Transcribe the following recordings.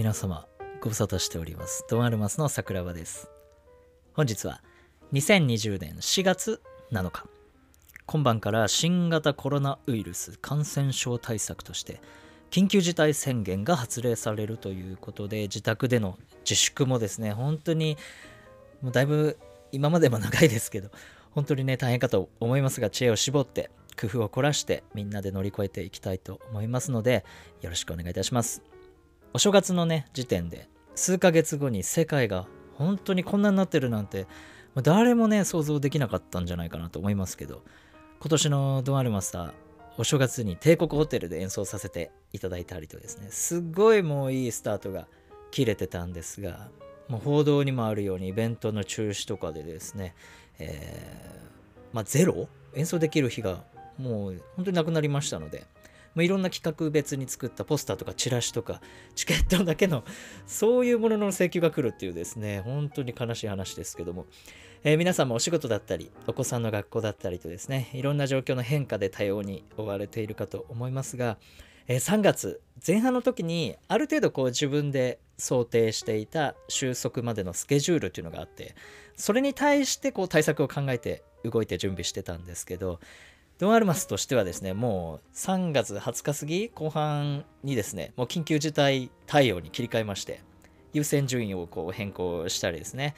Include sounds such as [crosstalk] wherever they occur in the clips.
皆様ご無沙汰しております。ドンアルマスの桜庭です。本日は2020年4月7日今晩から新型コロナウイルス感染症対策として緊急事態宣言が発令されるということで自宅での自粛もですね本当にもうだいぶ今までも長いですけど本当にね大変かと思いますが知恵を絞って工夫を凝らしてみんなで乗り越えていきたいと思いますのでよろしくお願いいたします。お正月のね時点で数ヶ月後に世界が本当にこんなになってるなんて誰もね想像できなかったんじゃないかなと思いますけど今年のドン・アルマスターお正月に帝国ホテルで演奏させていただいたりとですねすっごいもういいスタートが切れてたんですがもう報道にもあるようにイベントの中止とかでですね、えー、まあ、ゼロ？演奏できる日がもう本当になくなりましたので、まあ、いろんな企画別に作ったポスターとかチラシとかチケットだけのそういうものの請求が来るっていうですね本当に悲しい話ですけども、えー、皆さんもお仕事だったりお子さんの学校だったりとですねいろんな状況の変化で対応に追われているかと思いますが、えー、3月前半の時にある程度こう自分で想定していた収束までのスケジュールっていうのがあってそれに対してこう対策を考えて動いて準備してたんですけどドン・アルマスとしてはですね、もう3月20日過ぎ後半にですね、もう緊急事態対応に切り替えまして、優先順位をこう変更したりですね、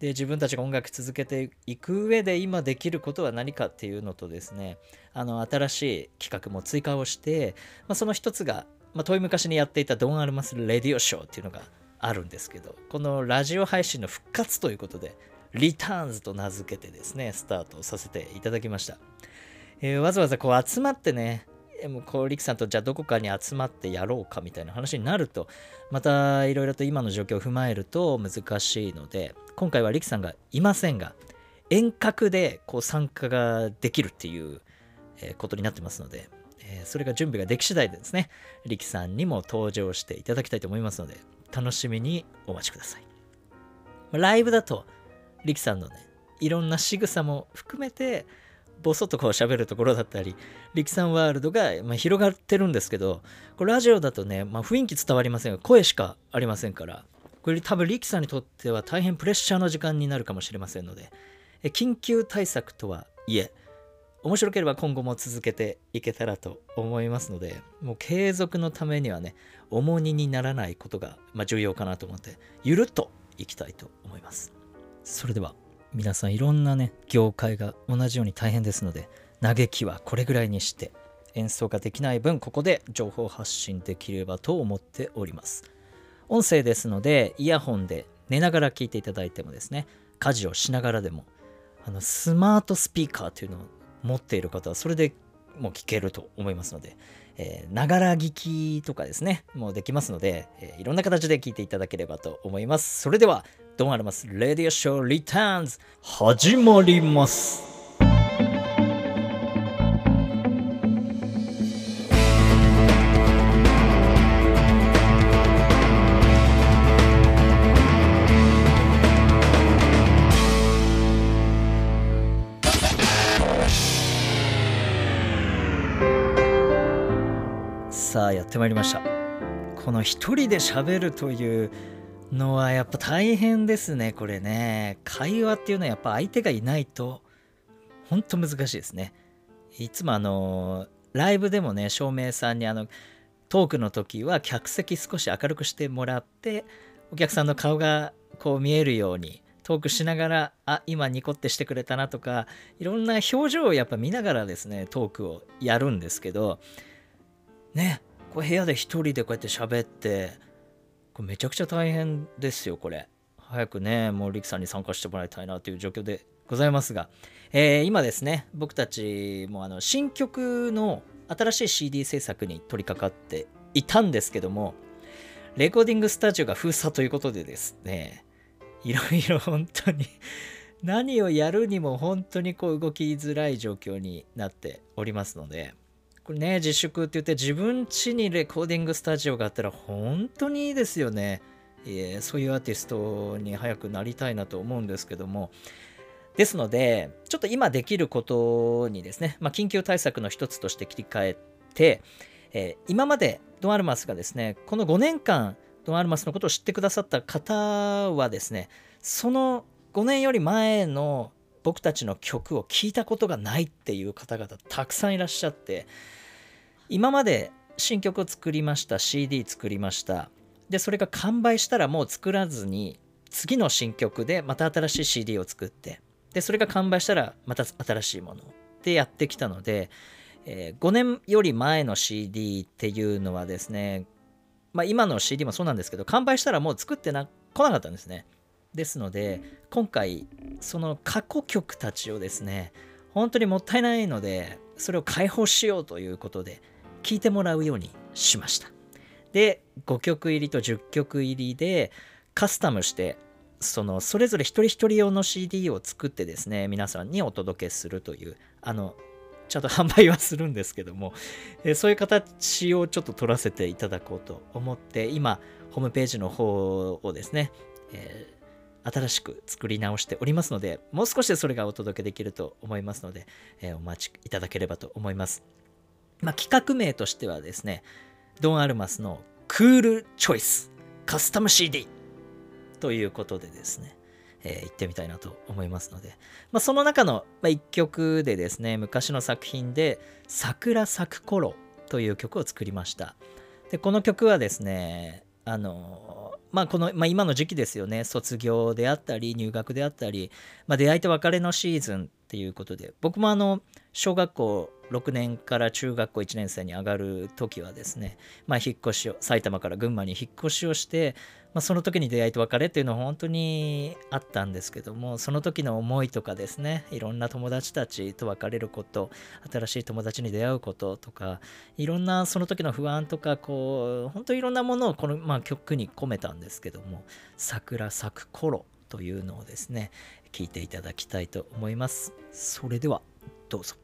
で自分たちが音楽続けていく上で今できることは何かっていうのとですねあの新しい企画も追加をして、まあ、その一つが、まあ、遠い昔にやっていたドン・アルマス・レディオショーっていうのがあるんですけどこのラジオ配信の復活ということでリターンズと名付けてですねスタートさせていただきました。えー、わざわざこう集まってね、もうこう、リクさんとじゃあどこかに集まってやろうかみたいな話になると、またいろいろと今の状況を踏まえると難しいので、今回はリクさんがいませんが、遠隔でこう参加ができるっていうことになってますので、えそれが準備ができ次第でですね、リキさんにも登場していただきたいと思いますので、楽しみにお待ちください。ライブだと、リキさんのね、いろんな仕草も含めて、ボソッとこう喋るところだったり、力さんワールドが、ま広がってるんですけど、これラジオだとね、まあ、雰囲気伝わりませんが、声しかありませんから、これ多分力さんにとっては大変プレッシャーの時間になるかもしれませんので、え緊急対策とはいえ、面白ければ今後も続けていけたらと思いますので、もう継続のためにはね、重荷にならないことが、ま、重要かなと思って、ゆるっといきたいと思います。それでは。皆さんいろんなね業界が同じように大変ですので嘆きはこれぐらいにして演奏ができない分ここで情報発信できればと思っております。音声ですのでイヤホンで寝ながら聞いていただいてもですね家事をしながらでもあのスマートスピーカーというのを持っている方はそれでもう聞けると思いますのでながら聞きとかですねもうできますので、えー、いろんな形で聞いていただければと思います。それではドンアルマスレディオショーリターンズ始まります。さあやってまいりました。この一人で喋るというのはやっぱ大変ですね、これね。会話っていうのはやっぱ相手がいないと、ほんと難しいですね。いつもあの、ライブでもね、照明さんにあの、トークの時は客席少し明るくしてもらって、お客さんの顔がこう見えるように、トークしながら、あ、今ニコってしてくれたなとか、いろんな表情をやっぱ見ながらですね、トークをやるんですけど、ね、こう部屋で一人でこうやって喋って、これめちゃくちゃ大変ですよ、これ。早くね、もうリクさんに参加してもらいたいなという状況でございますが、えー、今ですね、僕たちもあの新曲の新しい CD 制作に取り掛かっていたんですけども、レコーディングスタジオが封鎖ということでですね、いろいろ本当に何をやるにも本当にこう動きづらい状況になっておりますので、ね、自粛って言って自分家にレコーディングスタジオがあったら本当にいいですよね。えー、そういうアーティストに早くなりたいなと思うんですけども。ですので、ちょっと今できることにですね、まあ、緊急対策の一つとして切り替えて、えー、今までドンアルマスがですね、この5年間ドン・アルマスのことを知ってくださった方はですねその5年より前の僕たちの曲を聴いたことがないっていう方々たくさんいらっしゃって今まで新曲を作りました CD 作りました。でそれが完売したらもう作らずに次の新曲でまた新しい CD を作ってでそれが完売したらまた新しいものでやってきたので、えー、5年より前の CD っていうのはですねまあ今の CD もそうなんですけど完売したらもう作ってな来なかったんですね。ですので今回その過去曲たちをですね本当にもったいないのでそれを解放しようということで聴いてもらうようにしました。で5曲入りと10曲入りでカスタムしてそのそれぞれ一人一人用の CD を作ってですね皆さんにお届けするというあのちゃんと販売はするんですけども、えそういう形をちょっと取らせていただこうと思って今ホームページの方をですね、えー、新しく作り直しておりますのでもう少しでそれがお届けできると思いますので、えー、お待ちいただければと思いますまあ、企画名としてはですね、ドン・アルマスのクールチョイスカスタム CD ということでですね、えー、行ってみたいなと思いますので、まあ、その中の、まあ、1曲でですね、昔の作品で、桜咲く頃という曲を作りました。で、この曲はですね、あのまあこの、まあ、今の時期ですよね。卒業であったり入学であったり、まあ、出会いと別れのシーズンっていうことで僕もあの小学校6年から中学校1年生に上がる時はですね、まあ、引っ越しを埼玉から群馬に引っ越しをして、まあ、その時に出会いと別れっていうのは本当にあったんですけどもその時の思いとかですねいろんな友達たちと別れること新しい友達に出会うこととかいろんなその時の不安とかこう本当にいろんなものをこの、まあ、曲に込めたんですけども「桜咲く頃」というのをですね聞いていただきたいと思います。それではどうぞ。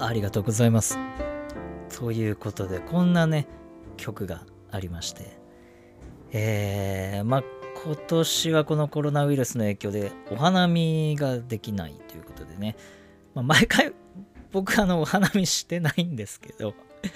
ありがとうございます。ということでこんなね曲がありましてえー、まあ今年はこのコロナウイルスの影響でお花見ができないということでね、まあ、毎回僕あのお花見してないんですけど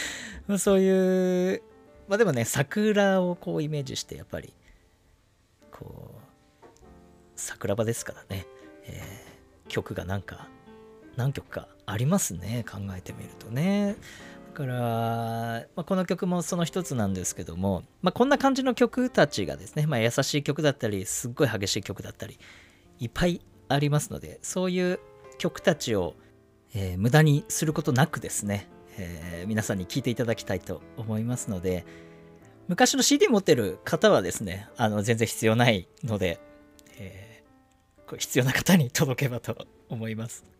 [laughs] そういうまあでもね桜をこうイメージしてやっぱり桜庭ですからね、えー、曲がなんか何曲かありますね考えてみるとね。だから、まあ、この曲もその一つなんですけども、まあ、こんな感じの曲たちがですね、まあ、優しい曲だったりすっごい激しい曲だったりいっぱいありますのでそういう曲たちを、えー、無駄にすることなくですね、えー、皆さんに聴いていただきたいと思いますので昔の CD 持ってる方はですねあの全然必要ないので、えー、必要な方に届けばと思います。[laughs]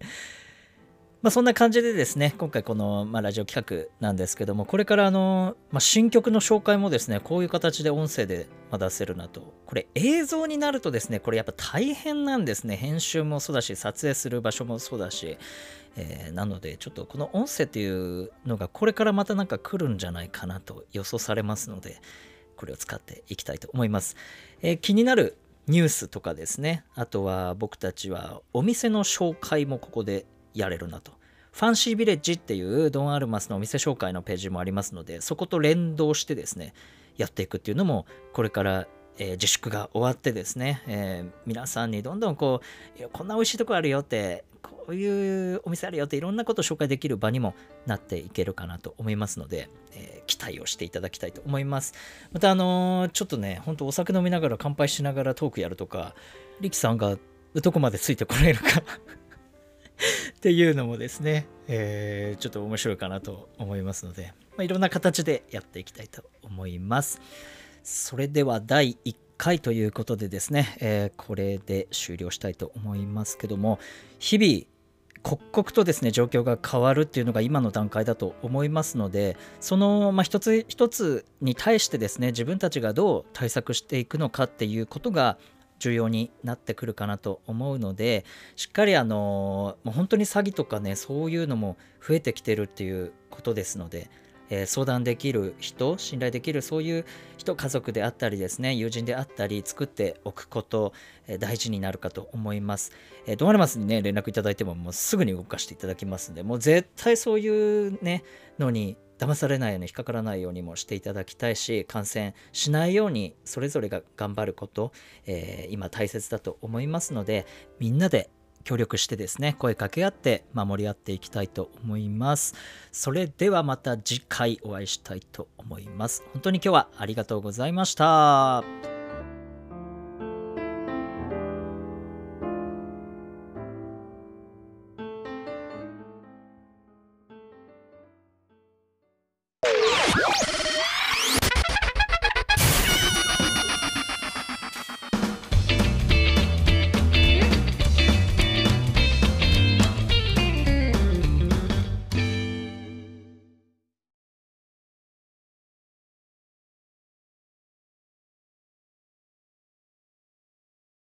まあ、そんな感じでですね、今回この、まあ、ラジオ企画なんですけども、これからあの、まあ、新曲の紹介もですね、こういう形で音声で出せるなと。これ映像になるとですね、これやっぱ大変なんですね。編集もそうだし、撮影する場所もそうだし、えー、なのでちょっとこの音声っていうのがこれからまたなんか来るんじゃないかなと予想されますので、これを使っていきたいと思います。えー、気になるニュースとかですね、あとは僕たちはお店の紹介もここでやれるなと。ファンシービレッジっていうドン・アルマスのお店紹介のページもありますので、そこと連動してですね、やっていくっていうのも、これから、えー、自粛が終わってですね、えー、皆さんにどんどんこう、こんな美味しいとこあるよって、こういうお店あるよっていろんなことを紹介できる場にもなっていけるかなと思いますので、えー、期待をしていただきたいと思います。またあのー、ちょっとね、ほんとお酒飲みながら乾杯しながらトークやるとか、リキさんがどこまでついてこれるか [laughs] っていうのもですね、えー、ちょっと面白いかなと思いますので、まあ、いろんな形でやっていきたいと思います。それでは第1回ということでですね、えー、これで終了したいと思いますけども、日々、刻々とですね状況が変わるっていうのが今の段階だと思いますのでその、まあ、一つ一つに対してですね自分たちがどう対策していくのかっていうことが重要になってくるかなと思うのでしっかりあのもう本当に詐欺とかねそういうのも増えてきてるっていうことですので、えー、相談できる人信頼できるそういう人家族であったりですね友人であったり作っておくこと、えー、大事になるかと思います、えー、ドアレマスにね連絡いただいてももうすぐに動かしていただきますんでもう絶対そういうねのに騙されないように引っかからないようにもしていただきたいし感染しないようにそれぞれが頑張ること、えー、今大切だと思いますのでみんなで協力してですね声かけ合って守り合っていきたいと思います。それではまた次回お会いしたいと思います。本当に今日はありがとうございました。